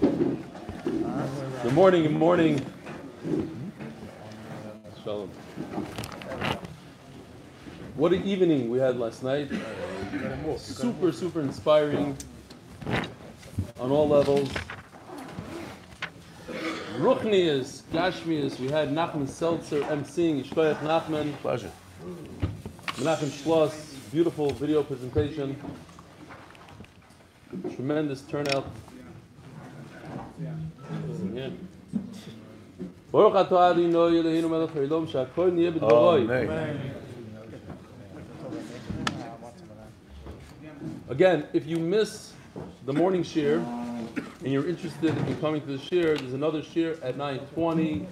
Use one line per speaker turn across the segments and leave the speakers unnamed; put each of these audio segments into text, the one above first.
Good morning, good morning. Shalom. What an evening we had last night. Super, super inspiring on all levels. Ruchnias, Gashmias, we had Nachman Seltzer emceeing, Yishkoyach Nachman.
Pleasure.
Menachem Schloss, beautiful video presentation. Tremendous turnout. ברוך אתה אלוהינו מלך העולם שהכל נהיה
בדברוי.
Again, if you miss the morning shiur, and you're interested in coming to the shiur, there's another shiur at 9.25.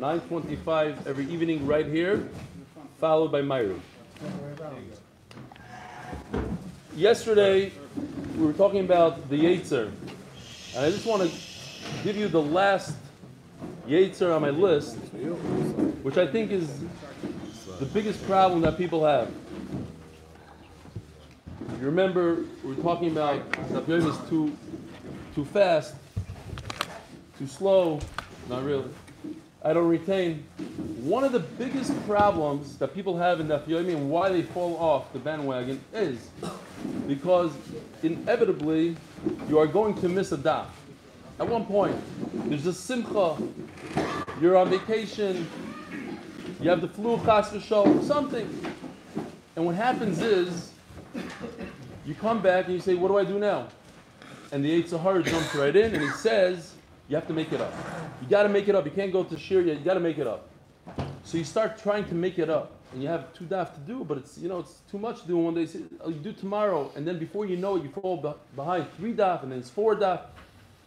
9.25 every evening right here, followed by Maariv. Yesterday, we were talking about the Yetzer and I just want to give you the last Yetzer on my list, which I think is the biggest problem that people have. You remember we were talking about Yom is too too fast, too slow, not really. I don't retain. One of the biggest problems that people have in Daf Yomi and why they fall off the bandwagon is because inevitably you are going to miss a daf. At one point, there's a simcha, you're on vacation, you have the flu, chas v'shol, something. And what happens is, you come back and you say, what do I do now? And the Sahara jumps right in and he says, you have to make it up. You got to make it up. You can't go to Shiur yet. You got to make it up. So you start trying to make it up, and you have two daf to do, but it's you know it's too much to do one day. So oh, you do tomorrow, and then before you know it, you fall behind three daf, and then it's four daf,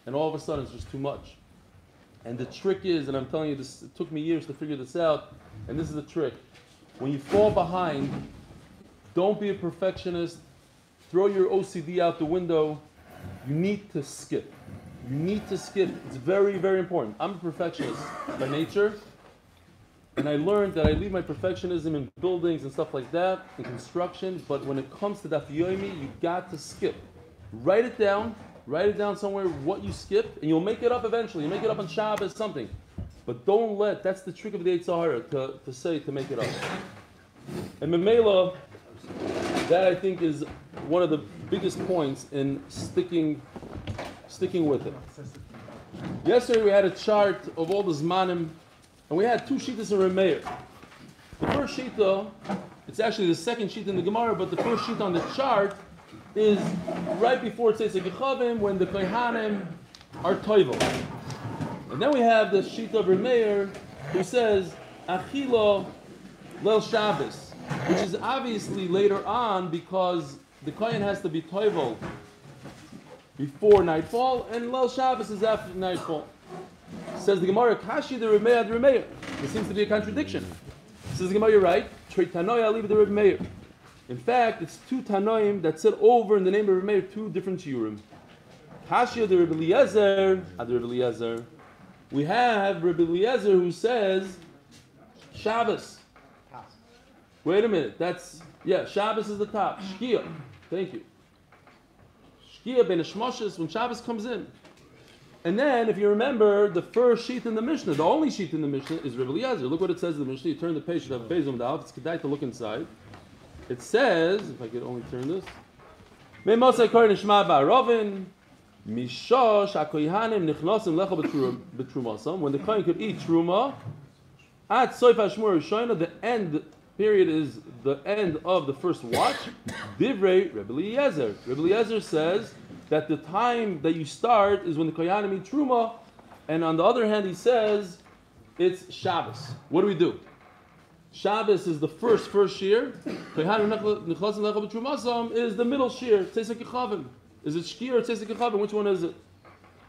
and all of a sudden it's just too much. And the trick is, and I'm telling you, this it took me years to figure this out, and this is the trick. When you fall behind, don't be a perfectionist. Throw your OCD out the window. You need to skip. You need to skip. It's very, very important. I'm a perfectionist by nature, and I learned that I leave my perfectionism in buildings and stuff like that, in construction. But when it comes to Daf Yomi, you got to skip. Write it down. Write it down somewhere what you skip, and you'll make it up eventually. You make it up on Shabbos, something. But don't let. That's the trick of the Eight to, to say to make it up. And Memela, that I think is one of the biggest points in sticking sticking with it. Yesterday we had a chart of all the Zmanim, and we had two Shitas in Remeir. The first Shita, it's actually the second sheet in the Gemara, but the first sheet on the chart is right before it says Gechavim when the Kohanim are Toivel. And then we have the sheet of Remeir who says Achila Lel Shabbos, which is obviously later on because the Kohen has to be Toivel before nightfall, and Lel Shabbos is after nightfall. Says the Gemara, Kashi the Remeir the Remeir. There seems to be a contradiction. Says the Gemara, you're right. Trei Tanoia leave the Remeir. In fact, it's two Tanoim that said over in the name of Remeir two different shiurim. Kashi the Rebbe Eliezer, ad Rebbe Eliezer. We have Rebbe Eliezer who says Shabbos. Wait a minute, that's yeah, Shabbos is the top. Shkia. Thank you. Shkia ben Shmoshes when Shabbos comes in. And then, if you remember, the first sheet in the Mishnah, the only sheet in the Mishnah is Rebbe Eliezer. Look what it says in the Mishnah. You turn the page, you have Bezum Da'af. It's kedai to look inside. It says, if I could only turn this. When the kohen could eat truma, at soif hashmur rishoyna, the end period is the end of the first watch. Divrei Rebbe Eliezer. Rebbe Eliezer says that the time that you start is when the koyanim eat truma, and on the other hand, he says it's Shabbos. What do we do? Shabbos is the first first shiur. Koyanim is the middle shiur. Tzesek Yechavim. Is it Shkia or Tzesek Yechavim? Which one is it?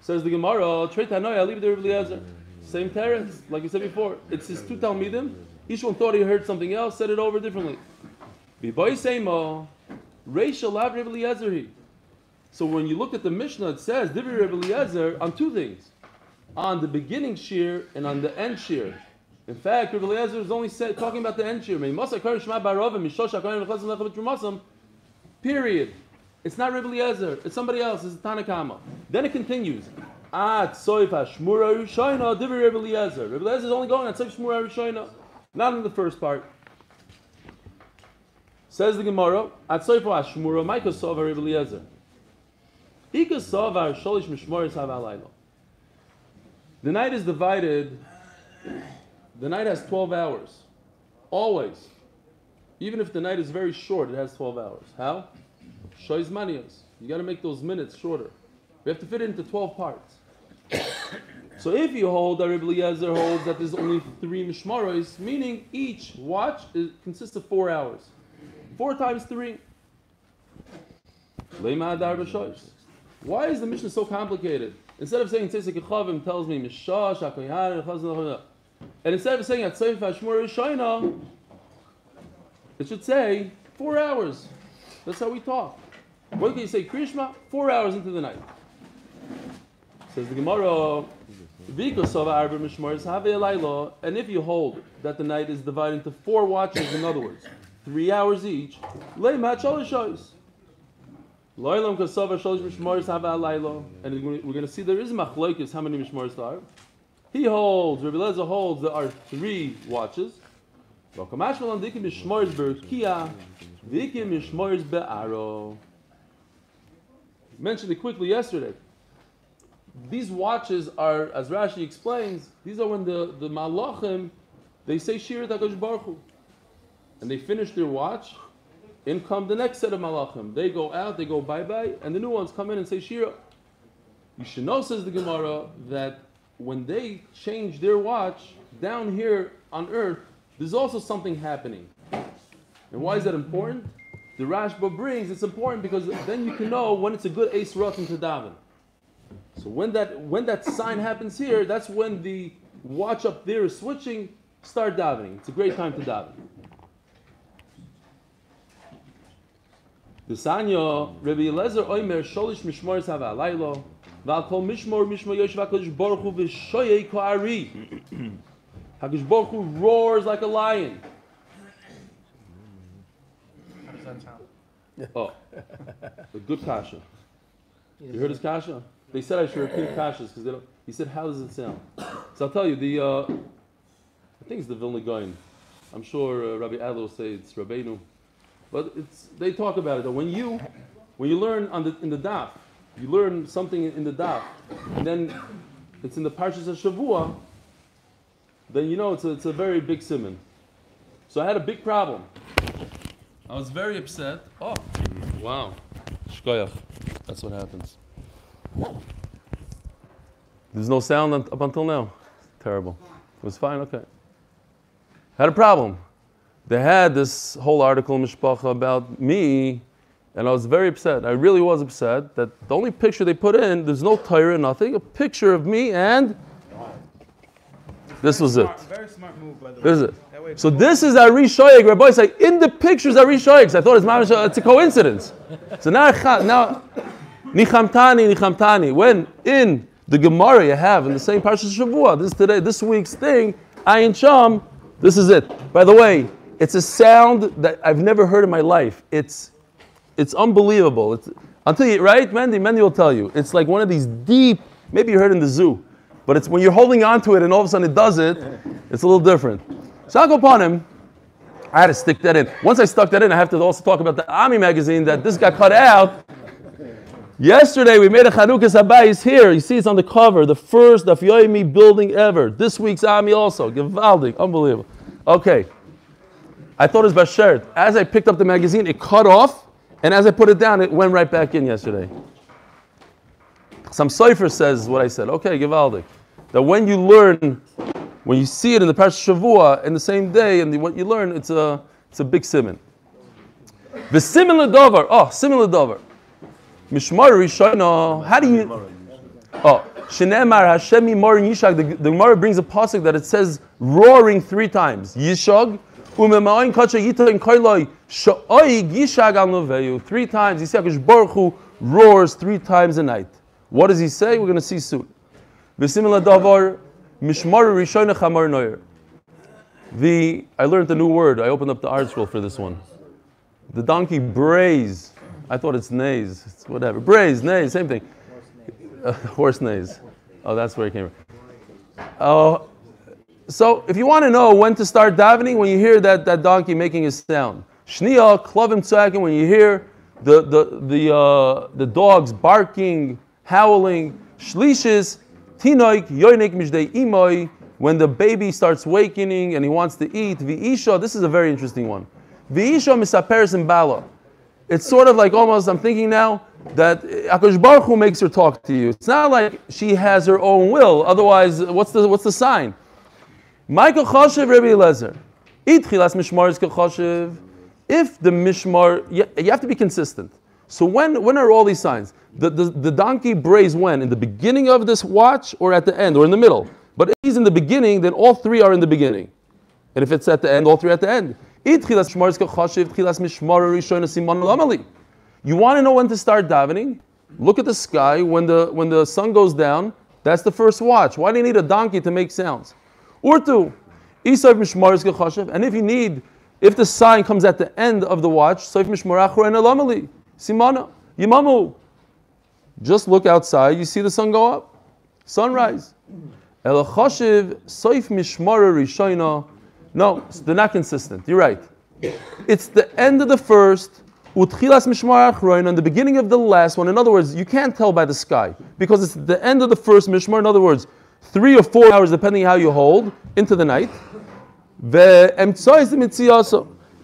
Says the Gemara, Trei Tanoia, leave the Rebbe. Same teretz, like we said before. It's his two Talmidim. Each one thought he heard something else, said it over differently. Biboy Seimo, uh, Reisha Lav. So when you look at the Mishnah, it says Divri Eliezer on two things. On the beginning shiur and on the end shiur. In fact, Rebbe Eliezer is only said, talking about the end shiur. Period. It's not Rebbe Eliezer. It's somebody else. It's Tanakama. Then it continues. At Soif Hashmura Rishayna Rebbe Eliezer. Eliezer is only going at Soif Shmura Rishayna. Not in the first part. Says the Gemara, At Soif Maika Sova Rebbe Eliezer. The night is divided, the night has 12 hours. Always. Even if the night is very short, it has 12 hours. How? Shoyz manios. You got to make those minutes shorter. We have to fit it into 12 parts. so if you hold Rebbe Eliezer holds that there's only three mishmaros, meaning each watch is, consists of four hours. Four times three. Lema Adar b'shoyz. Why is the mission so complicated? Instead of saying Tzesek Chavim tells me Mishash, Akoyhar, and instead of saying at Seif Hashmur Shayna, it should say four hours. That's how we talk. What can you say? Krishma, four hours into the night. Says the Gemara, and if you hold that the night is divided into four watches, in other words, three hours each, And we're going to see there is machlokes how many mishmaris there are. He holds, Rabbi Lezer holds there are three watches. Mentioned it quickly yesterday. These watches are, as Rashi explains, these are when the, the malachim, they say Shir Takash Baruch Hu. And they finish their watch, in come the next set of malachim. They go out, they go bye bye, and the new ones come in and say shira. You should know, says the Gemara, that when they change their watch down here on earth, there's also something happening. And why is that important? The Rashba brings it's important because then you can know when it's a good eis ratzon to daven. So when that when that sign happens here, that's when the watch up there is switching. Start davening. It's a great time to daven. The Sanyo, Rabbi Eliezer Oimer, Sholish Mishmor Sava Alaylo, Val Kol Mishmor Mishmor Yosh VaKadosh Baruch Hu V'shoyei Ko'ari. HaKadosh Baruch Hu roars like a lion.
How does that sound?
Oh, a good kasha. You heard his kasha? They said I should repeat kashas because they don't. He said, "How does it sound?" So I'll tell you. The uh, I think it's the Vilna Gaon. I'm sure uh, Rabbi Adler will say it's Rabbeinu. But it's, they talk about it. That when you, when you learn on the, in the daf, you learn something in the daf, and then it's in the Parshas of Shavua, then you know it's a, it's a very big simon. So I had a big problem. I was very upset. Oh, wow. Shkoyach. That's what happens. There's no sound up until now. Terrible. It was fine, okay. Had a problem they had this whole article in Mishpacha about me, and I was very upset. I really was upset that the only picture they put in, there's no Torah, nothing, a picture of me and this was it.
Very smart move, by the way.
This is it. So this is Ari Shoyeg. Rabbi say in the pictures Ari Shoyeg. I thought it's, mamish, it's a coincidence. So now, now, nichamtani, nichamtani. When in the Gemara you have in the same Parsha Shavua, this today, this week's thing, Ayin Sham, this is it. By the way, it's a sound that I've never heard in my life. It's, it's unbelievable. It's, until you, right, Mandy? Mandy will tell you. It's like one of these deep, maybe you heard in the zoo, but it's when you're holding on to it and all of a sudden it does it, it's a little different. So I'll go upon him. I had to stick that in. Once I stuck that in, I have to also talk about the Ami magazine that this got cut out. Yesterday we made a Chanukas Habayis here. You see it's on the cover, the first Yomi building ever. This week's Ami also. Givaldi, unbelievable. Okay. I thought it was Bashert. As I picked up the magazine, it cut off, and as I put it down, it went right back in yesterday. Some cipher says what I said. Okay, Givaldik. That when you learn, when you see it in the Parsha Shavua in the same day, and what you learn, it's a it's a big simon. The similar dover. Oh, similar dover. Mishmar Rishona. How do you? Oh, Shenemar Hashemi Mor Yishag. The Gemara brings a pasuk that it says roaring three times. Yishag Three times, you see Baruch roars three times a night. What does he say? We're going to see soon. The I learned a new word. I opened up the ArtScroll for this one. The donkey brays I thought it's nays. It's whatever. Brays, nays, same thing. Horse nays. Oh, that's where it came from. Oh, so if you want to know when to start davening, when you hear that, that donkey making his sound. Shnia, klavim tzakin, when you hear the, the, the, uh, the dogs barking, howling. Shlishis, tinoik, yoinik mishdei imoy, when the baby starts wakening and he wants to eat. V'isha, this is a very interesting one. V'isha misaperes and bala. It's sort of like almost, I'm thinking now, that Akash Baruch Hu makes her talk to you. It's not like she has her own will. Otherwise, what's the, what's the sign? Michael Choshev Rabbi Elezer. Itchilas Mishmar is Choshev. If the Mishmar, you, you have to be consistent. So when, when are all these signs? The, the, the donkey brays when? In the beginning of this watch or at the end or in the middle? But if he's in the beginning, then all three are in the beginning. And if it's at the end, all three at the end. You want to know when to start davening? Look at the sky. When the, when the sun goes down, that's the first watch. Why do you need a donkey to make sounds? Urtu. Isaif Mishmar is Ghoshiv. And if you need, if the sign comes at the end of the watch, Soif Mishmarakhu and Elamali. simana, yimamu. Just look outside, you see the sun go up. Sunrise. El Hashiv Soif Mishmarishina. No, they're not consistent. You're right. It's the end of the first, utchilas mishmar achroin, and the beginning of the last one. In other words, you can't tell by the sky because it's the end of the first mishmar. In other words, three or four hours, depending how you hold, into the night.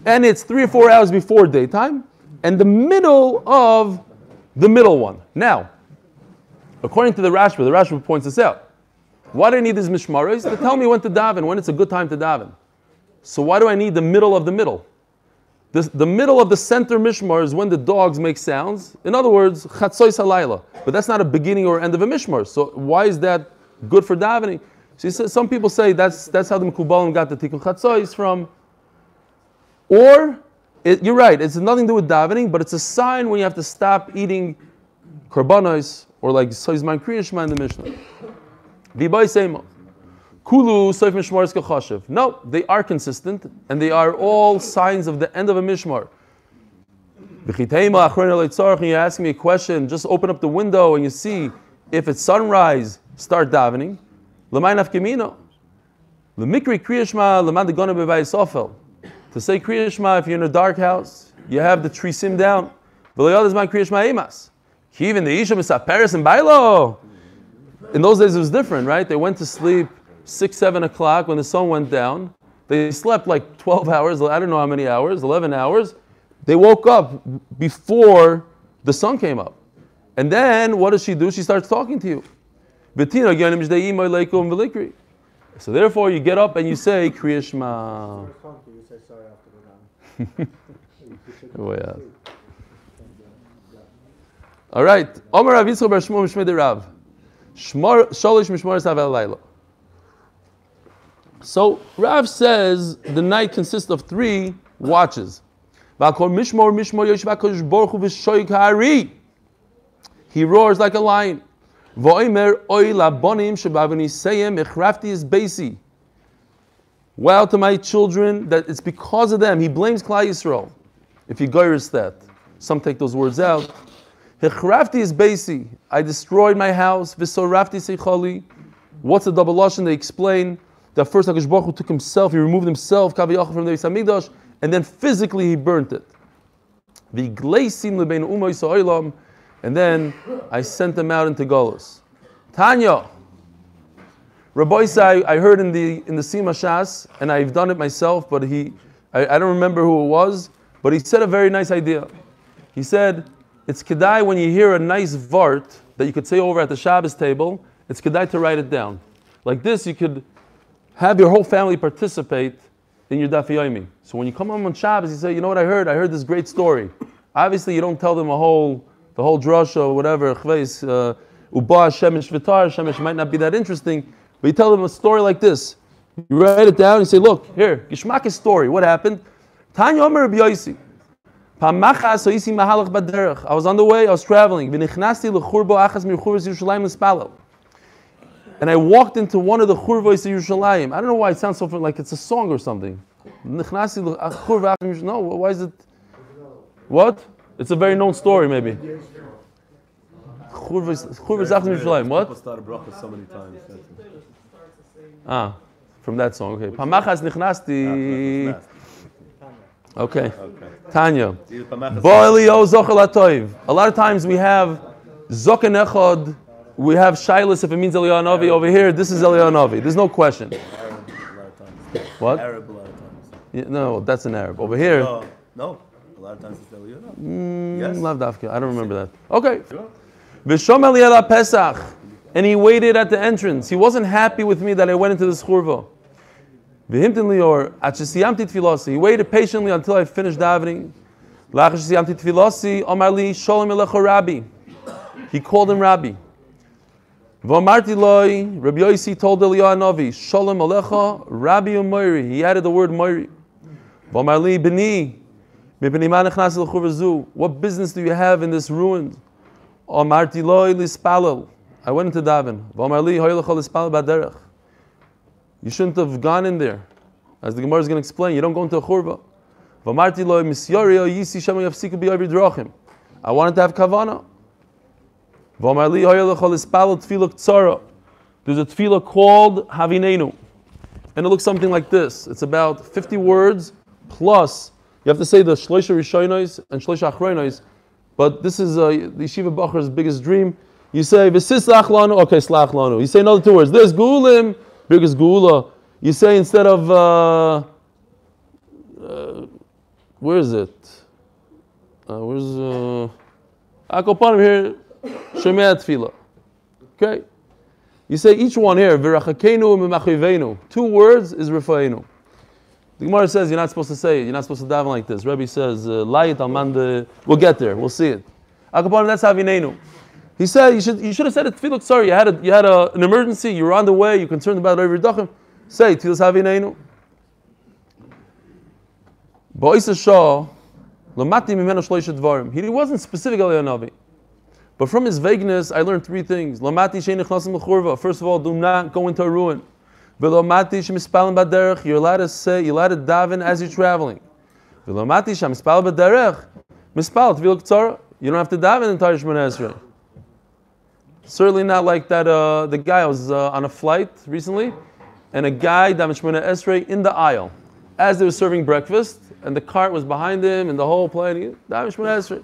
And it's three or four hours before daytime, and the middle of the middle one. Now, according to the Rashba, the Rashba points this out. Why do I need these mishmaros? To tell me when to daven, when it's a good time to daven. So why do I need the middle of the middle? This, the middle of the center mishmar is when the dogs make sounds. In other words, chatzoy salayla. But that's not a beginning or end of a mishmar. So why is that good for davening? So says, some people say that's, that's how the Mekubalim got the tikkun chatzois from. Or, it, you're right, it's nothing to do with davening, but it's a sign when you have to stop eating korbanos, or like soizman kriyashma in the Mishnah. Seimo. Kulu Seif Mishmar is Kachashiv. No, they are consistent and they are all signs of the end of a Mishmar. You're asking me a question, just open up the window and you see if it's sunrise, start davening. To say kriyashma if you're in a dark house, you have the trisim down. V'loyadazman kriyashma emas. Even the Isha Paris and Bailo. In those days it was different, right? They went to sleep six, seven o'clock when the sun went down. They slept like 12 hours, I don't know how many hours, 11 hours. They woke up before the sun came up. And then what does she do? She starts talking to you. So therefore you get up and you say Kriyashma. All right. Omar Rav Yitzchak Bar Shmuel Mishmei Rav. El so Rav says the night consists of three watches. He roars like a lion. Well to my children, that it's because of them. He blames Klal Yisrael. If you goyres that, some take those words out. Hechrafti is basi. I destroyed my house. Visorafti seichali. What's the double lashon? They explain that first HaKadosh Baruch Hu took himself, he removed himself, from the Hamikdash, and then physically he burnt it. And then I sent them out into Golos. Tanya, Rabbi Isai, I heard in the in the Sima Shas, and I've done it myself, but he, I, I, don't remember who it was, but he said a very nice idea. He said, it's kedai when you hear a nice vart that you could say over at the Shabbos table, it's kedai to write it down. Like this, you could have your whole family participate in your daf yomi. So when you come home on Shabbos, you say, you know what I heard? I heard this great story. Obviously, you don't tell them a whole, the whole drasha or whatever. Uh, Uba Shemesh Vitar Shemesh might not be that interesting, but you tell them a story like this. You write it down. You say, look here, Gishmak's story. What happened? Tanya Omer. I was on the way. I was traveling and I walked into one of the churvos of Yerushalayim. I don't know why it sounds so like it's a song or something. No, why is it? What? It's a very known story, maybe. Churvas Churvas Achim Yerushalayim. What?
People started bracha so many times.
Ah, from that song. Okay. Pamachas Nichnasti. Okay.
Okay.
Tanya.
Either Pamachas-
Bo'elio Zochel Atoiv. A lot of times we have Zoken Echad, we have Shilas if it means Eliyahu. Over here, this is Eliyahu. There's no question.
Arab a lot of times.
What?
Arab a lot of times.
Yeah, No, that's an Arab. Over here,
No, no. A lot of times it's
mm,
Yes.
Lav Dafka. I don't remember that. Okay.
Sure.
V'shom Eliyahu Pesach. And he waited at the entrance. He wasn't happy with me that I went into this churva. V'himtin lior, at shesiyamti tfilosi. He waited patiently until I finished davening. Lach shesiyamti tfilosi, omar li, shalom rabbi. He called him rabbi. V'amarti Rabbi Yossi told Eliyahu Novi, shalom alecha, rabbi umoiri. He added the word moiri. V'amar li, b'ni, What business do you have in this ruined? I went into b'derech. You shouldn't have gone in there. As the Gemara is going to explain, you don't go into a churva. I wanted to have kavana. There's a tefillah called Havinenu. And it looks something like this. It's about 50 words plus, you have to say the Shloisha Rishonos and Shloisha Achronos, but this is uh, the Yeshiva Bacher's biggest dream. You say, V'sis lanu, okay, slach lanu. You say another two words. There's Gulim, biggest Gula. You say instead of, uh, uh, where is it? Uh, where's, uh, Akopanim here, Shemea Tefillah. Okay? You say each one here, V'rachakenu u'memachivenu. Two words is Rifainu. The Gemara says you're not supposed to say it. You're not supposed to daven like this. Rebbe says, uh, Layit almanda. We'll get there. We'll see it. Akapanim, that's Havinenu. He said you should you should have said it. Tefillah, sorry, you had a, you had a, an emergency. You were on the way. You're concerned about every dachim. Say Tefillah Havinenu. Ba'isa Shah, lamati mimenu shloisha dvarim. He wasn't specific Navi. But from his vagueness, I learned three things. Lamati shein nechnasim l'churva. First of all, do not go into a ruin. V'lomati shemispalim baderech. You're allowed to say, you're allowed to daven as you're traveling. V'lomati shemispalim baderech. Mispal tefillah k'tzara. You don't have to daven in Tarish Esrei. Certainly not like that. Uh, the guy I was uh, on a flight recently, and a guy daven Shemona Esrei in the aisle as they were serving breakfast, and the cart was behind him, and the whole plane. he- Daven Shemona Esrei.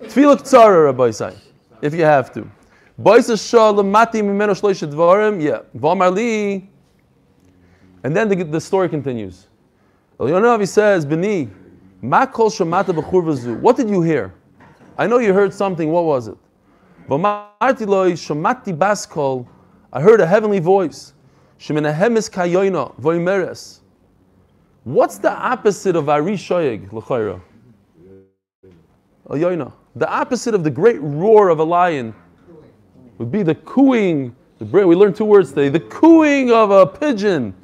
Tefillah k'tzara, Rabbi Isai, if you have to. Boisa shah lemati mimeno shloisha dvarim. Yeah. V'amar li. And then the, the story continues. Elyonavi says, Beni, ma kol shamata. What did you hear? I know you heard something. What was it? Shamati baskol. I heard a heavenly voice. Shemenahemis kayoina. What's the opposite of Ari Shoyeg, l'chayra? Elyoina. The opposite of the great roar of a lion would be the cooing. The, we learned two words today. The cooing of a pigeon.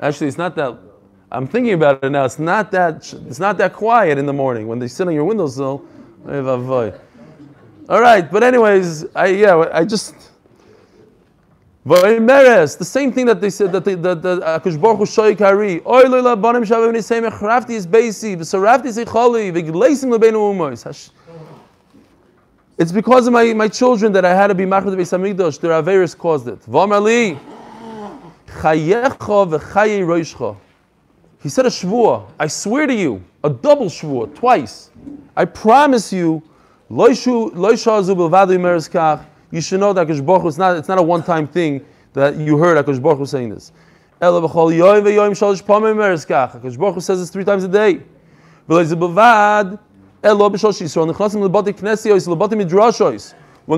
Actually, it's not that. I'm thinking about it now. It's not that. It's not that quiet in the morning when they sit on your windowsill. All right, but anyways, I yeah, I just. The same thing that they said that the the uh, Akash Baruch Hu shoy kari. Oy lo labanim shavim nisem echrafti is beisi v'sarafti is. Hash- It's because of my, my children that I had to be machar the Beis Hamikdash. The Averis caused it. He said a shvua. I swear to you, a double shvua, twice. I promise you. You should know that Akash Baruch it's not, it's not a one-time thing that you heard Akash Baruch saying this. Akash Baruch says this three times a day. When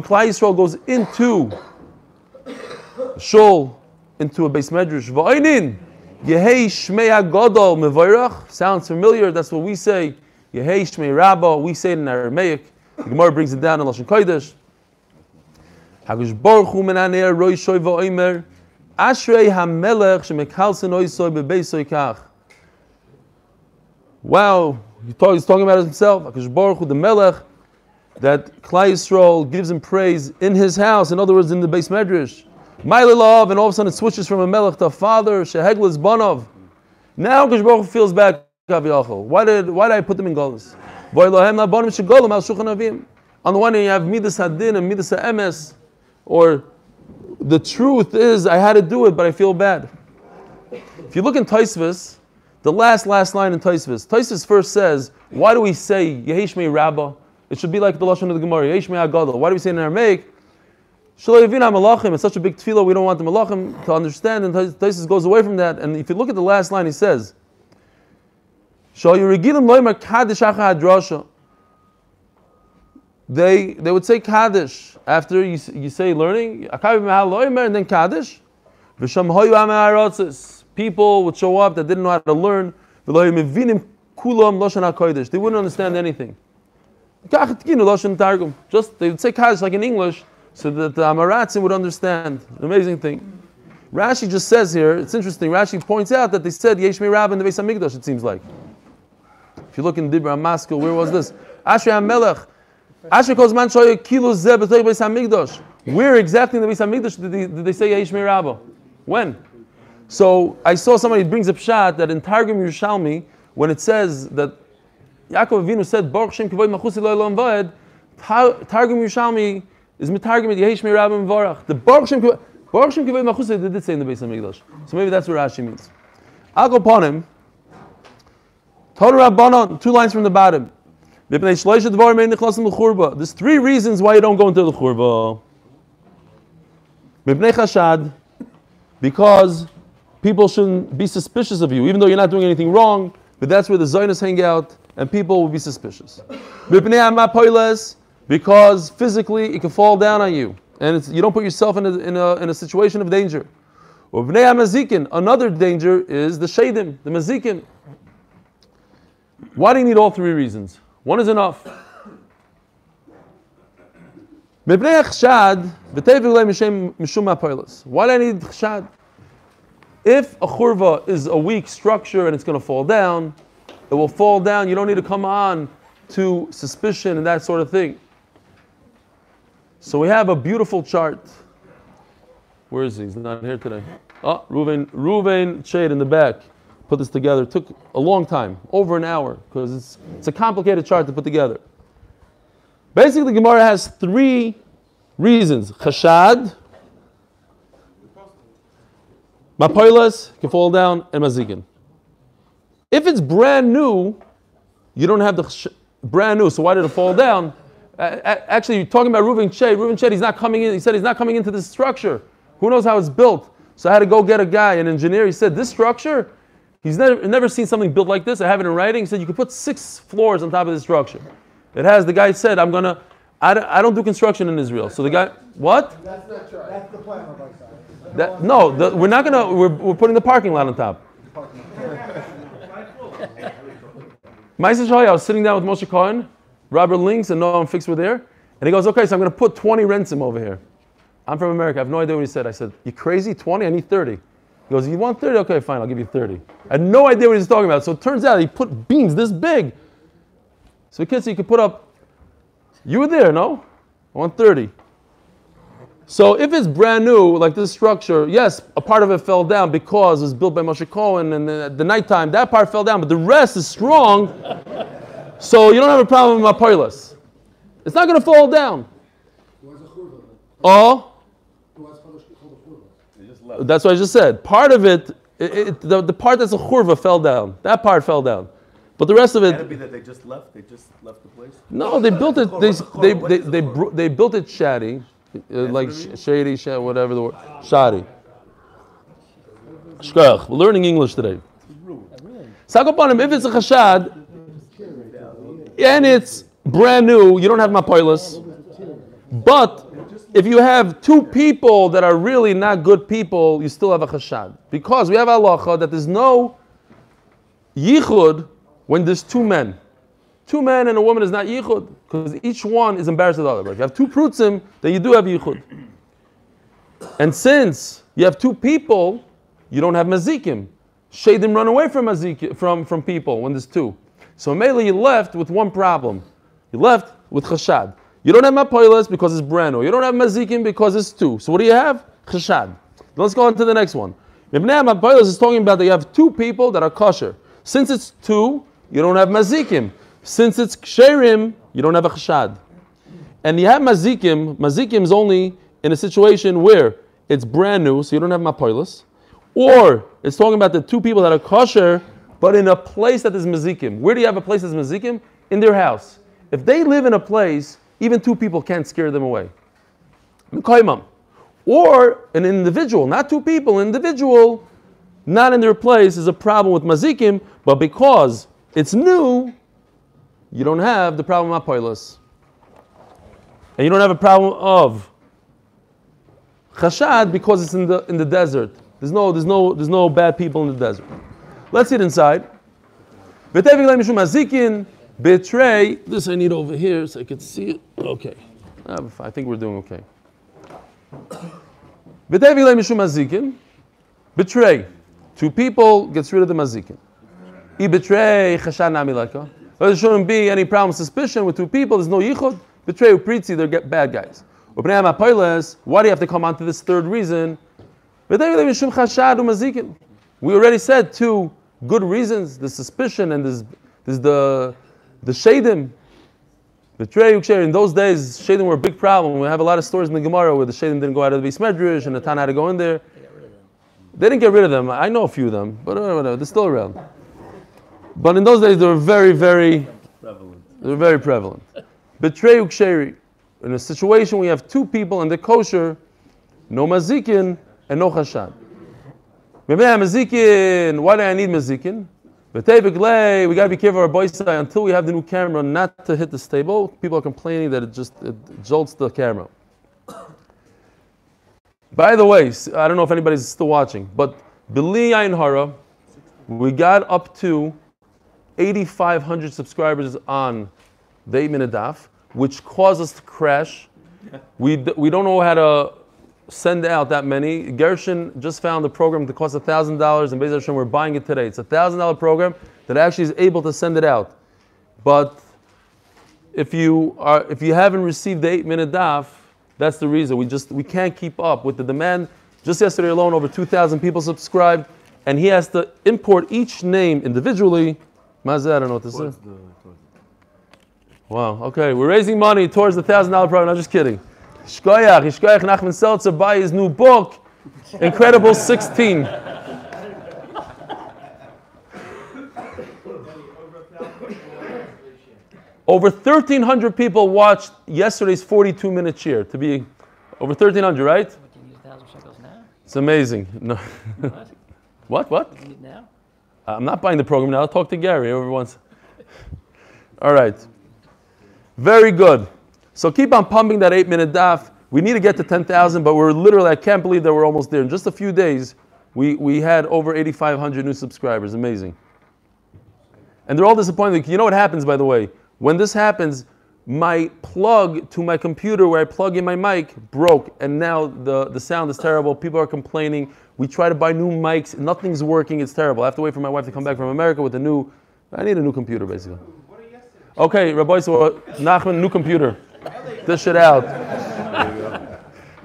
Klai Yisrael goes into shul, into a base medrash, v'oinin, Yehei Shmei HaGodol Mevorach, sounds familiar, that's what we say. Yehei Shmei Rabba, we say it in Aramaic. The Gemara brings it down in Lashon Kodesh. Hagush Baruch Hu Menanei Roi Shoi V'oimer, Ashrei HaMelech Shemekalsen Oisoi Bebeisoi Kach. Wow, he's talking about himself. Hakadosh Baruch Hu, the Melech, that Klai Yisrael gives him praise in his house. In other words, in the base medrash. Maililov, and all of a sudden it switches from a Melech to a father. Sheheglis Banov. Now Hakadosh Baruch feels bad. Why did why did I put them in shulchan. On the one hand, you have midas hadin and midas ha'emes, or the truth is I had to do it, but I feel bad. If you look in Toisfos, the last last line in Toisfos, Toisfos first says, why do we say Yehesh me Rabba? It should be like the lashon of the Gemara, Yehesh me Agadol. Why do we say in Aramaic? It's such a big tefillah. We don't want the Malachim to understand, and Taisus goes away from that. And if you look at the last line, he says. They they would say Kaddish after you, you say learning, and then Kaddish. People would show up that didn't know how to learn. They wouldn't understand anything. Just they would say Kaddish like in English, so that the Amaratzim would understand. An amazing thing. Rashi just says here, it's interesting. Rashi points out that they said Yesh Rab in the Beis Hamikdash. It seems like. If you look in Dibra Maskil, where was this? Ashrei HaMelech. Asher calls man shoy kilo zeh b'toy Beis Hamikdash. Where exactly in the Beis Hamikdash did they, did they say Yesh Rabba? When? So I saw somebody brings up shot that in Targum Yerushalmi, when it says that Yaakov Avinu said Baruch Shem Kavod Machusi Lo Elam Vaed, Targum Yerushalmi is mitargum it Yehesh Mirabim Varach. The Baruch Shem Baruch Shem Kavod Machusi they did say in the Beis Hamikdash. So maybe that's what Rashi means. I'll go upon him. Torah Rabbanon, two lines from the bottom. There's three reasons why you don't go into the churba. Mipnei chashad, because people shouldn't be suspicious of you, even though you're not doing anything wrong, but that's where the Zionists hang out, and people will be suspicious. Mipnei amapoiles, because physically it can fall down on you, and you don't put yourself in a, in a, in a situation of danger. Another danger is the shadim, the mazikin. Why do you need all three reasons? One is enough. Why do I need chshad? If a churva is a weak structure and it's going to fall down, it will fall down. You don't need to come on to suspicion and that sort of thing. So we have a beautiful chart. Where is he? He's not here today. Oh, Ruven, Ruven Shade in the back put this together. It took a long time, over an hour, because it's, it's a complicated chart to put together. Basically, Gemara has three reasons. Chashad, Mapoilas can fall down, and Mazikin. If it's brand new, you don't have the brand new, so why did it fall down? A- a- actually, you're talking about Reuven Che. Reuven Che, he's not coming in. He said he's not coming into this structure. Who knows how it's built? So I had to go get a guy, an engineer. He said, This structure, he's never, never seen something built like this. I have it in writing. He said, You could put six floors on top of this structure. It has, the guy said, I'm going to, I don't, I don't do construction in Israel. So the guy, what?
That's not true. That's the plan, Rabbi Side.
That, no, the, we're not gonna. We're, we're putting the parking lot on top. Meister Shai, I was sitting down with Moshe Cohen, Robert Links, and Noam Fix were there, and he goes, "Okay, so I'm gonna put 20 Rensim over here." I'm from America. I have no idea what he said. I said, "You crazy? 20? I need 30." He goes, "You want 30? Okay, fine. I'll give you 30." I had no idea what he was talking about. So it turns out he put beams this big. So kids, you could put up. You were there, no? I want 30. So if it's brand new, like this structure, yes, a part of it fell down because it was built by Moshe Cohen, and at the nighttime that part fell down, but the rest is strong. So you don't have a problem with my Mapoilas. It's not going to fall down. Oh, that's what I just said. Part of it, it, it- the, the part that's a churva fell down. That part fell down. But the rest of
Can it
it,
be that they just left? They just left the place?
no, they built it. They they they they, bro- they built it shady, uh, like sh- shady, sh- whatever the word, shoddy. Shkoyach. We're learning English today. Sakopanim, if it's a chashad and it's brand new, you don't have mapoilas. But if you have two people that are really not good people, you still have a chashad. Because we have halacha that there's no yichud when there's two men. Two men and a woman is not yichud because each one is embarrassed of the other. But if you have two prutzim, then you do have yichud. And since you have two people, you don't have mazikim. Shadim run away from mazik from, from people when there's two. So mainly you left with one problem. You left with chashad. You don't have mapoilas because it's brand new. You don't have mazikim because it's two. So what do you have? Chashad. Let's go on to the next one. Mibnei mapoilas is talking about that you have two people that are kosher. Since it's two, you don't have mazikim. Since it's ksherim, you don't have a chashad. And you have mazikim. Mazikim is only in a situation where it's brand new, so you don't have mapoilus, or it's talking about the two people that are kosher, but in a place that is mazikim. Where do you have a place that's mazikim? In their house. If they live in a place, even two people can't scare them away. Or an individual, not two people, an individual, not in their place is a problem with mazikim, but because it's new, you don't have the problem of apoilus. And you don't have a problem of chashad because it's in the in the desert. There's no there's no there's no bad people in the desert. Let's sit inside. Betevik mishum mazikin betray. This I need over here so I can see it. Okay, I think we're doing okay. Betevik mishum mazikin betray. Two people gets rid of the mazikin. He betray leka. There shouldn't be any problem, suspicion with two people. There's no yichud. Betray upritzi, they're get bad guys. Why do you have to come on to this third reason? Betevik mishum chashad u'mazikin. We already said two good reasons: the suspicion and this, this the the shadim. Betray uksher. In those days, shadim were a big problem. We have a lot of stories in the Gemara where the shadim didn't go out of the beis medrash and the Tana had to go in there. They didn't get rid of them. I know a few of them, but uh, whatever, they're still around. But in those days, they were very, very,
Prevalent.
they were very prevalent. Betray uksheri. In a situation we have two people and they're kosher, no mazikin and no chashad. Why do I need mazikin? Lay. We gotta be careful our boys until we have the new camera, not to hit the stable. People are complaining that it just it jolts the camera. By the way, I don't know if anybody's still watching, but Bili Ayin Hara, we got up to 8,500 subscribers on the 8 minute daf, which caused us to crash. We, we don't know how to send out that many. Gershon just found a program that costs $1,000, and Beis Hashem, we're buying it today. It's a $1,000 program that actually is able to send it out. But if you, are, if you haven't received the 8 minute daf, that's the reason. We just we can't keep up with the demand. Just yesterday alone, over 2,000 people subscribed, and he has to import each name individually. Mazeh, I don't know what this is.
The,
Wow. Okay, we're raising money towards the thousand dollar program. I'm just kidding. Shkoyach, Shkoyach Nachman Seltzer buy his new book, Incredible 16. Over 1,300 people watched yesterday's 42 minute cheer. To be over 1,300, right?
What, do you use a thousand shekels now?
It's amazing. No.
What?
what? What?
You use it now?
I'm not buying the program now. I'll talk to Gary every once. All right. Very good. So keep on pumping that eight minute daf. We need to get to 10,000, but we're literally, I can't believe that we're almost there. In just a few days, we, we had over 8,500 new subscribers. Amazing. And they're all disappointed. You know what happens, by the way? When this happens, my plug to my computer where I plug in my mic broke, and now the, the sound is terrible. People are complaining. We try to buy new mics, nothing's working. It's terrible. I have to wait for my wife to come back from America with a new. I need a new computer, basically. Okay, Rabbi, so uh, Nachman, new computer. Dish it out.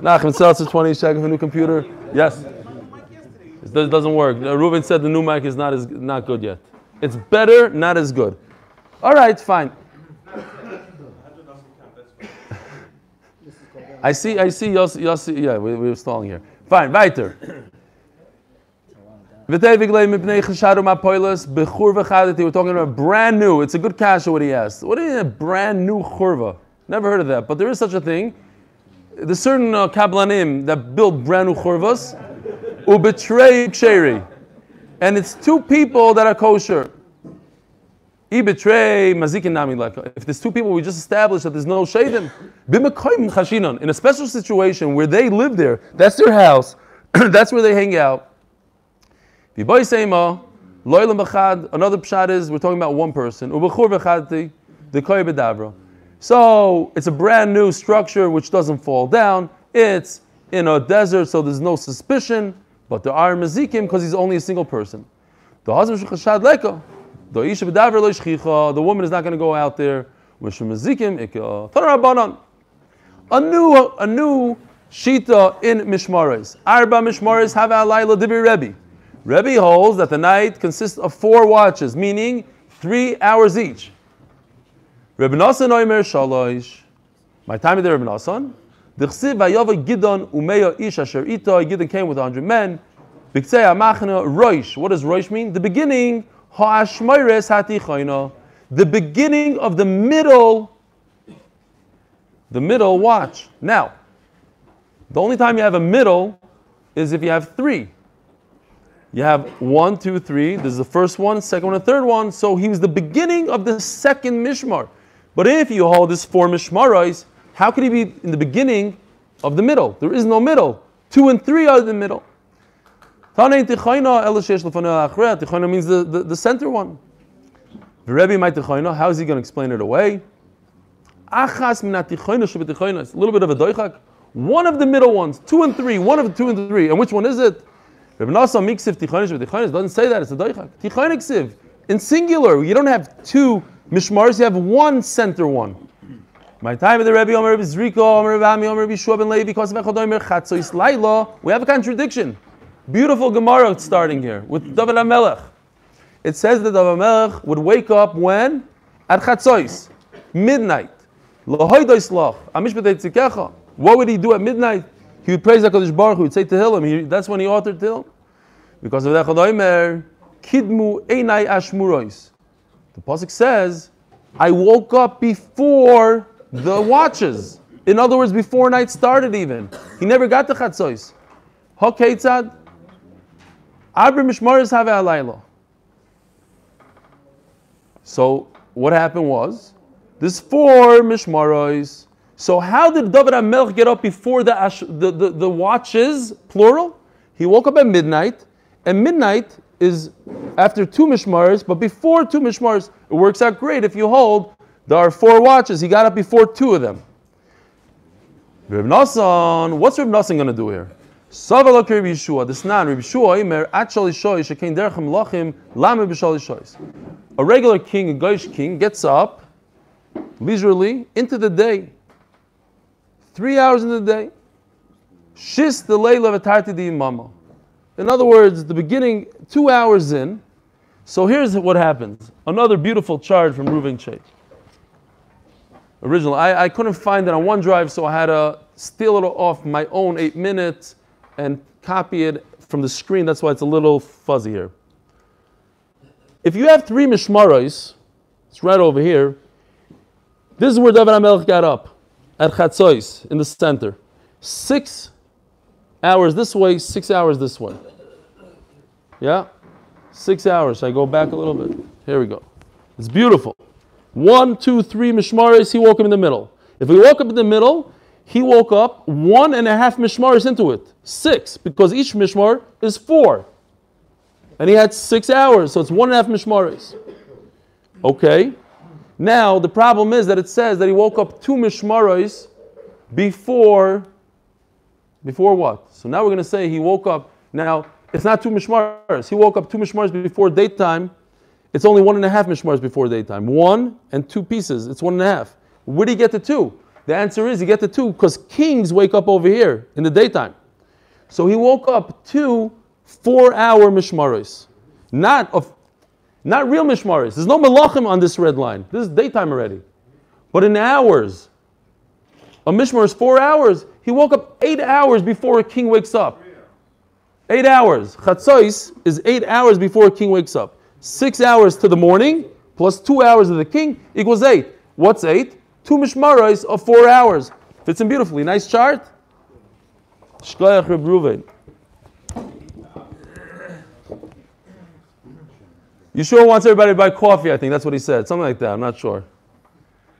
Nachman Seltzer, 20 shekels for new computer. Yes. It does- doesn't work. Uh, Reuven said the new mic is not as not good yet. It's better, not as good. All right, fine. I see, I see, Yossi, Yossi yeah, we, we're stalling here. Fine, weiter. We're talking about brand new. It's a good kasha what he asked. What is a brand new churva? Never heard of that, but there is such a thing. There's certain uh, kablanim that build brand new churvas. Ubetray ksheri. And it's two people that are kosher. I betray mazikin nami leka. If there's two people, we just established that there's no shadim. B'mekoyim chashinon. In a special situation where they live there, that's their house, that's where they hang out. V'boy seima, b'chad. Another pshat is we're talking about one person. Ubechur b'chadti, the koy b'davra. So it's a brand new structure which doesn't fall down. It's in a desert, so there's no suspicion. But there are mazikim because he's only a single person. The. The woman is not going to go out there. A new a new shita in mishmares. Arba mishmares have alayla dibi Rebbe. Rebbe holds that the night consists of four watches, meaning three hours each. Rabbi Nassan Oimer Shalosh. My time of the Rabbi Nassan. D'chsiv vayava Gidon umeya ish asher ita. Gidon came with 100 men. B'ktzei amachna roish. What does roish mean? The beginning. Ha'ashmoires hatichayna. The beginning of the middle. The middle watch. Now, the only time you have a middle is if you have three. You have one, two, three. This is the first one, second one, and third one. So he was the beginning of the second mishmar. But if you hold this four mishmarais, how could he be in the beginning of the middle? There is no middle. Two and three are the middle. Tanei tichayna lefanei achrea. Tichayna means the, the, the center one. The Rebbe might tichayna. How is he going to explain it away? Achas min atichayna shebetichayna. It's a little bit of a doichak. One of the middle ones, two and three, one of the two and three. And which one is it? Rabbi Nasa miksiv tichayna shebetichayna. Doesn't say that. It's a doichak. Tichayna ksiv. In singular, you don't have two mishmars. You have one center one. My time of the Rebbe Omer Rebbe Zriko, Omer Rebbe Ami, Omer Rebbe Shua ben Levi, because of Echad Omer Chatzois Laila. We have a contradiction. Beautiful Gemara starting here with David HaMelech. It says that David HaMelech would wake up when? At Chatzois, midnight. Lohoidois loch, Amish b'tei tzikecha. What would he do at midnight? He would praise HaKadosh Baruch Hu, he would say Tehillim. He, that's when he authored Tehillim. Because of Echad Omer, Kidmu Einai Ashmurois. The Pasuk says, I woke up before the watches. In other words, before night started even. He never got to Chatzois. Hakeitzad. Abra Mishmaris have alaylo. So what happened was, this four Mishmaros. So how did David HaMelech get up before the, the, the, the watches, plural? He woke up at midnight, and midnight is after two Mishmaros, but before two Mishmaros, it works out great if you hold there are four watches. He got up before two of them. Reb Nassan, what's Reb Nassan going to do here? Savalak Reb Yeshua, this nan Reb Yeshua Imer at Shalishoy Shekain Derchem Lachim Lame B'Shalishoyis. A regular king, a Goyish king, gets up leisurely into the day, three hours in the day. Shis the Leila V'Tarti Di Mama. In other words, the beginning, two hours in. So here's what happens. Another beautiful chart from Reuven Chait original. I, I couldn't find it on OneDrive, so I had to steal it off my own eight minutes and copy it from the screen. That's why it's a little fuzzy here. If you have three mishmaros, it's right over here. This is where David HaMelech got up at Chatzois in the center. Six hours this way, six hours this way. Yeah? Six hours. I go back a little bit. Here we go. It's beautiful. One, two, three mishmaris, he woke up in the middle. If he woke up in the middle, he woke up one and a half mishmaris into it. Six, because each mishmar is four. And he had six hours, so it's one and a half mishmaris. Okay. Now, the problem is that it says that he woke up two mishmaris before, before what? So now we're going to say he woke up, now, it's not two mishmaris. He woke up two mishmaris before daytime, it's only one and a half mishmars before daytime. One and two pieces. It's one and a half. Where do you get the two? The answer is you get the two because kings wake up over here in the daytime. So he woke up two four-hour mishmaros, not of, not real mishmaros. There's no malachim on this red line. This is daytime already, but in hours. A mishmar is four hours. He woke up eight hours before a king wakes up. Eight hours. Chatzos is eight hours before a king wakes up six hours to the morning plus two hours of the king equals eight. What's eight? Two mishmaros of four hours. Fits in beautifully. Nice chart. Shkoyach Reb Ruven. Yeshua wants everybody to buy coffee, I think that's what he said. Something like that, I'm not sure.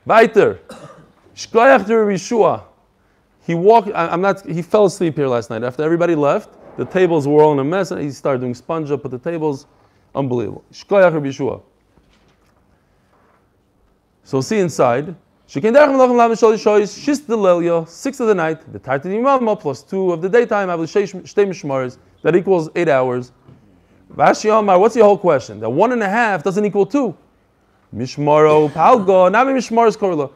Weiter. Shkoyach to Yeshua. He walked, I, I'm not, he fell asleep here last night. After everybody left, the tables were all in a mess, and he started doing sponge up, put the tables Unbelievable. Shkoyach Rabbi Yeshua. So see inside. Six of the night, the Tartan Imam plus two of the daytime, that equals eight hours. Vashi Omar, what's the whole question? That one and a half doesn't equal two. Mishmaro, Palgo, Nami Mishmar's Korla.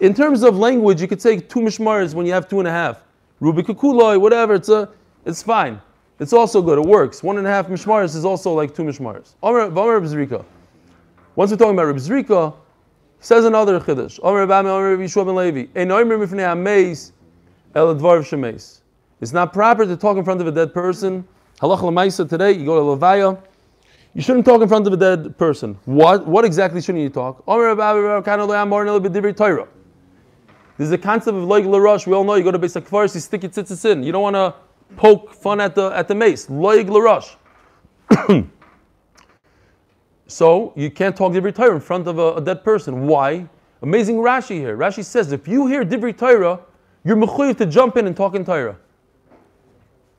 In terms of language, you could say two Mishmars when you have two and a half. Rubi Kukuloi, whatever, it's, a, it's fine. It's also good. It works. One and a half mishmaris is also like two mishmaris. Once we're talking about Reb Zrika, Says another chiddush. Omer Rabbi Omer Yeshua ben Levi. It's not proper to talk in front of a dead person. Halach lemaisa today. You go to levaya. You shouldn't talk in front of a dead person. What? What exactly shouldn't you talk? Omer Rabbi Rabbi Kana lo yamor nelo b'divrei Torah. This is the concept of loig larosh. We all know you go to Beis Hakfaris, you stick your tzitzis in. You don't want to poke fun at the at the mace. Loig larosh. So you can't talk Divrei Torah in front of a, a dead person. Why? Amazing Rashi here. Rashi says if you hear Divrei Torah, you're mechuyev to jump in and talk in Torah.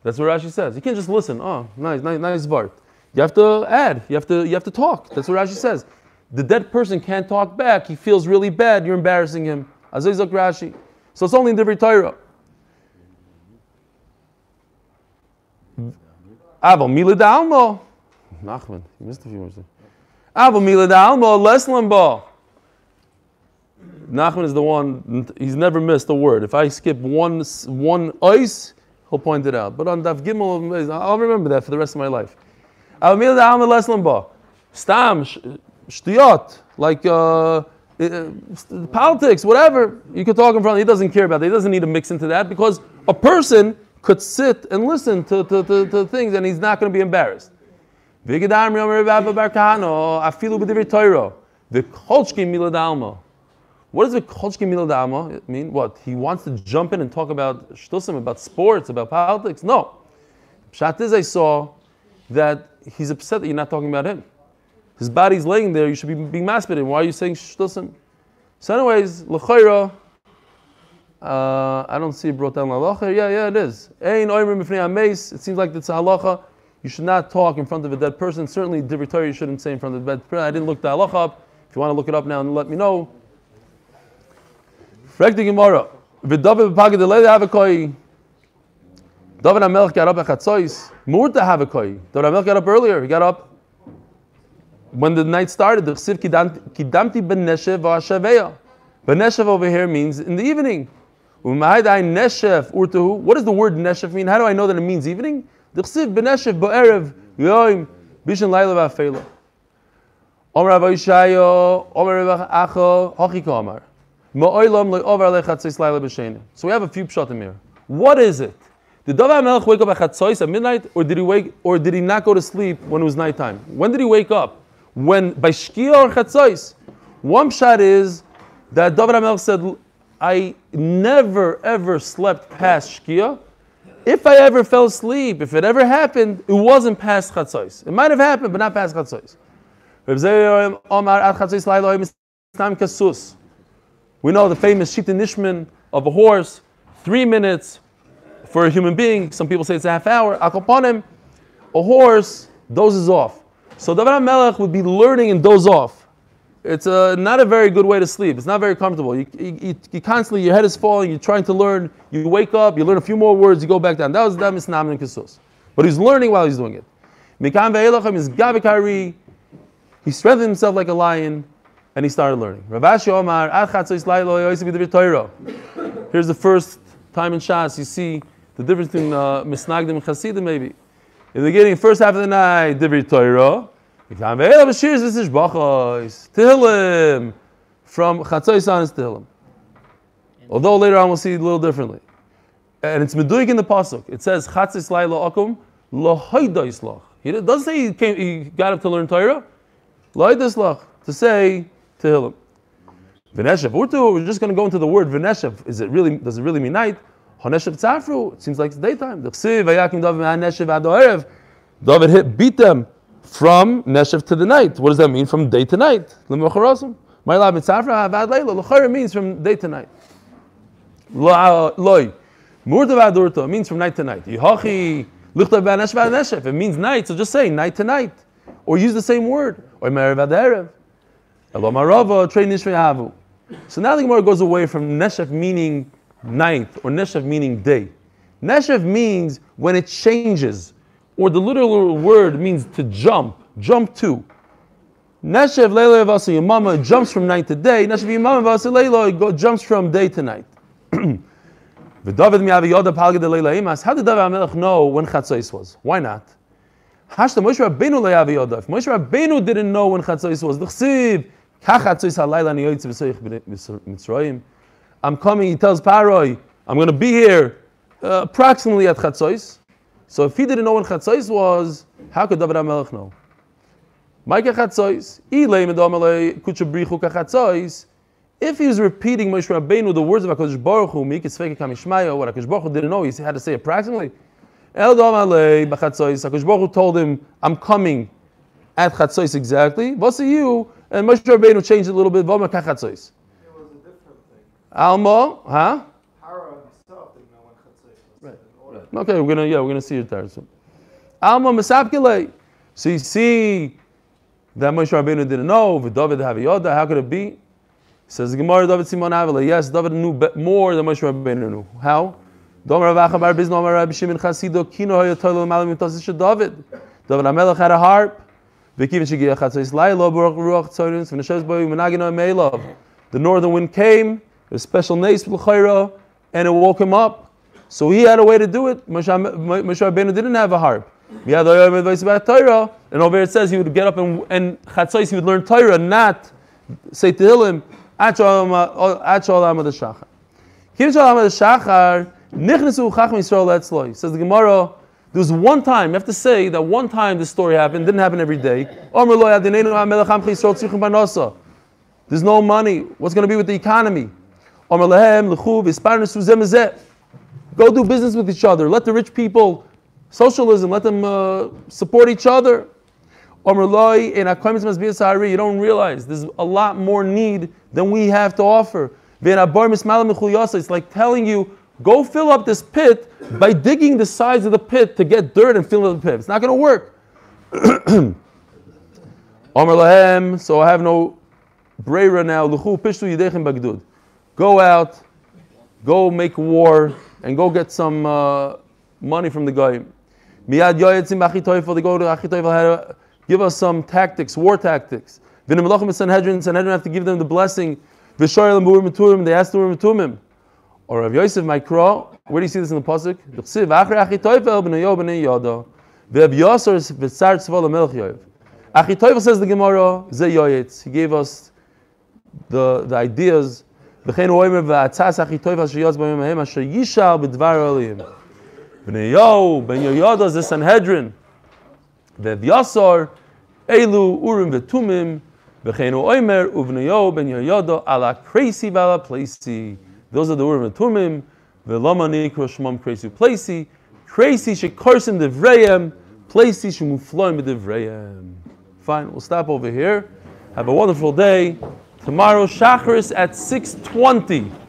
That's what Rashi says. You can't just listen. Oh, nice, nice, nice vart. You have to add. You have to, you have to talk. That's what Rashi says. The dead person can't talk back. He feels really bad. You're embarrassing him. Azizak Rashi. So it's only in Divrei Torah. Aval Mila Dalmo. Nachman, you missed a few words there. Aval Mila Dalmo, Leslam Ba. Nachman is the one, he's never missed a word. If I skip one, one ice, he'll point it out. But on Daf Gimel, I'll remember that for the rest of my life. Aval Mila Dalmo, Leslam Ba. Stam, sh- shtiyot, like uh, politics, whatever. You could talk in front. He doesn't care about that. He doesn't need to mix into that because a person could sit and listen to, to, to, to things and he's not going to be embarrassed. V'gedam yomer Rabba bar Kahano, afilu b'divrei Torah. V'kolchki milad alma. What does v'kolchki milad alma mean? What? He wants to jump in and talk about shtusim, about sports, about politics? No. Pshat is I saw that he's upset that you're not talking about him. His body's laying there, you should be being maspid Why are you saying shtusim? So anyways, l'chayra, uh, I don't see it brought down halacha. Yeah, yeah, it is. Ein oimrim b'fnei hameis. It seems like it's a halacha. You should not talk in front of a dead person. Certainly, divrei you shouldn't say in front of a dead person. I didn't look the halacha up. If you want to look it up now and let me know. Frek the Gemara. V'david havakoi. David HaMelech got up at Chatzos. Murta havakoi. David HaMelech got up earlier. He got up when the night started. The chsiv kidamti ben neshev v'ashaveya. Ben over here means in the evening. Umaydai neshef urtuhu. What does the word neshef mean? How do I know that it means evening? The chsiv beneshef ba'erev yoim bishan laila v'afela. Omer Rav Yishayo, Omer Rav Acho, Hochika Amar. Ma'olam le'over lechatzis laila b'shenim. So we have a few pshatim here. What is it? Did David HaMelech wake up at chatzos at midnight, or did he wake, or did he not go to sleep when it was nighttime? When did he wake up? When by shkia or chatzos? One pshat is that David HaMelech said, I never ever slept past Shkia. If I ever fell asleep, if it ever happened, it wasn't past Chatzos. It might have happened, but not past Chatzos. We know the famous Shita Nishman of a horse, three minutes for a human being. Some people say it's a half hour. Akoponim, a horse dozes off. So David HaMelech would be learning and doze off it's uh, not a very good way to sleep. It's not very comfortable. You, you, you, constantly, your head is falling, you're trying to learn, you wake up, you learn a few more words, you go back down. That was that Misnam and. But he's learning while he's doing it. Mikan ve'elachem is gabikari. He strengthened himself like a lion, and he started learning. Here's the first time in Shas you see the difference between uh, Misnagdim and Chasidim maybe. In the beginning, first half of the night, Divrei Torah. Tehillim from Chatzos on is Tehillim. Although later on we'll see it a little differently. And it's Meduik in the Pasuk. It says Chatzis Laila Akum Lahoidois Lach. He doesn't say he, came, he got up to learn Torah. Lahoidois Lach. To say Tehillim. V'neshev. Urtu, we're just going to go into the word V'neshev. Is it really, does it really mean night? Haneshev Tzafru. It seems like it's daytime. David hit, beat them from Neshev to the night. What does that mean? From day to night. My lab havad leila. Means from day to night. Loi. Murda vadurta means from night to night. Yihachi b'aneshev. It means night, so just say night to night. Or use the same word. Or merev aderev. Elo marava trei nishrei havu. So now the Gemara goes away from Neshev meaning ninth or Neshev meaning day. Neshev means when it changes or the literal word means to jump, jump to. Neshev leila vasa yamama jumps from night to day. Neshev yamama vasa leila jumps from day to night. How did David HaMelech know when Chatzos was? Why not? Hashta Moshe Rabbeinu le'avi Moshe Rabbeinu didn't know when Chatzos was, the I'm coming, he tells Paroi, I'm going to be here uh, approximately at Chatzos. So if he didn't know when Chatzos was, how could David HaMelech know? If he was repeating Moshe Rabbeinu the words of HaKadosh Baruch Hu, Kamishmaya, what HaKadosh Baruch Hu didn't know, he had to say approximately. El Domale Bachatzois, HaKadosh Baruch Hu told him, I'm coming at Chatzos exactly. What's you? And Moshe Rabbeinu changed a little bit. Voma Kachatzois.
It was a different thing.
Alma, huh?
Hara himself didn't know when
Right,
said.
Okay, we're gonna yeah, we're gonna see it there soon. Alma Masapkele. So you see that Moshe Rabbeinu didn't know, David Haviyoda, how could it be? He says Gemara David Simon Avila. Yes, David knew more than Moshe Rabbeinu knew. How? Domer Rav Acha Bar Bizna Omer Rabbi Shimon Chasido Kino Hoya Toilo Malam David. David HaMelech had a harp. The northern wind came, a special nace L'chayra, and it woke him up. So he had a way to do it. Moshe Rabbeinu didn't have a harp. And over here it says he would get up and and Chatzos he would learn Torah, not say Tehillim. At Shalom uh, at Shalom Amad Shachar. Kim Shalom Amad Shachar Nichnesu Chacham Yisrael Etzloi. Says the Gemara. There was one time. You have to say that one time this story happened. Didn't happen every day. There's no money. What's going to be with the economy? Go do business with each other. Let the rich people, socialism, let them uh, support each other. You don't realize there's a lot more need than we have to offer. It's like telling you, go fill up this pit by digging the sides of the pit to get dirt and fill up the pit. It's not going to work. Omer lahem, so I have no brera now. Luchu pishtu yidechem bagdud. Go out, go make war, and go get some uh, money from the guy. They go to give us some tactics, war tactics. V'nim melachim Sanhedrin, Sanhedrin have to give them the blessing. V'shoyel murim they ask the murim. Or Rav Yosef Mikro, where do you see this in the Pasuk? D'chsiv, achre achitoifel b'nei b'nei yodo, v'eb yosor v'tzar tzvol yoyev. Achitoifel says the Gemara, ze yoyetz. He gave us the, the ideas, v'chein oimer v'atzas asher yishal b'dvar. B'nei yo, b'nei ze Sanhedrin. V'eb yosor, urim v'tumim, v'chein oimer yo, b'nei ala v'ala. Those are the Urim and Tumim, The Nikra Kroshmam Kresi Placey. Kresi Shekarsim Devrayim, Placey Shemufloim Devrayim. Fine, we'll stop over here. Have a wonderful day. Tomorrow, Shacharis at 620.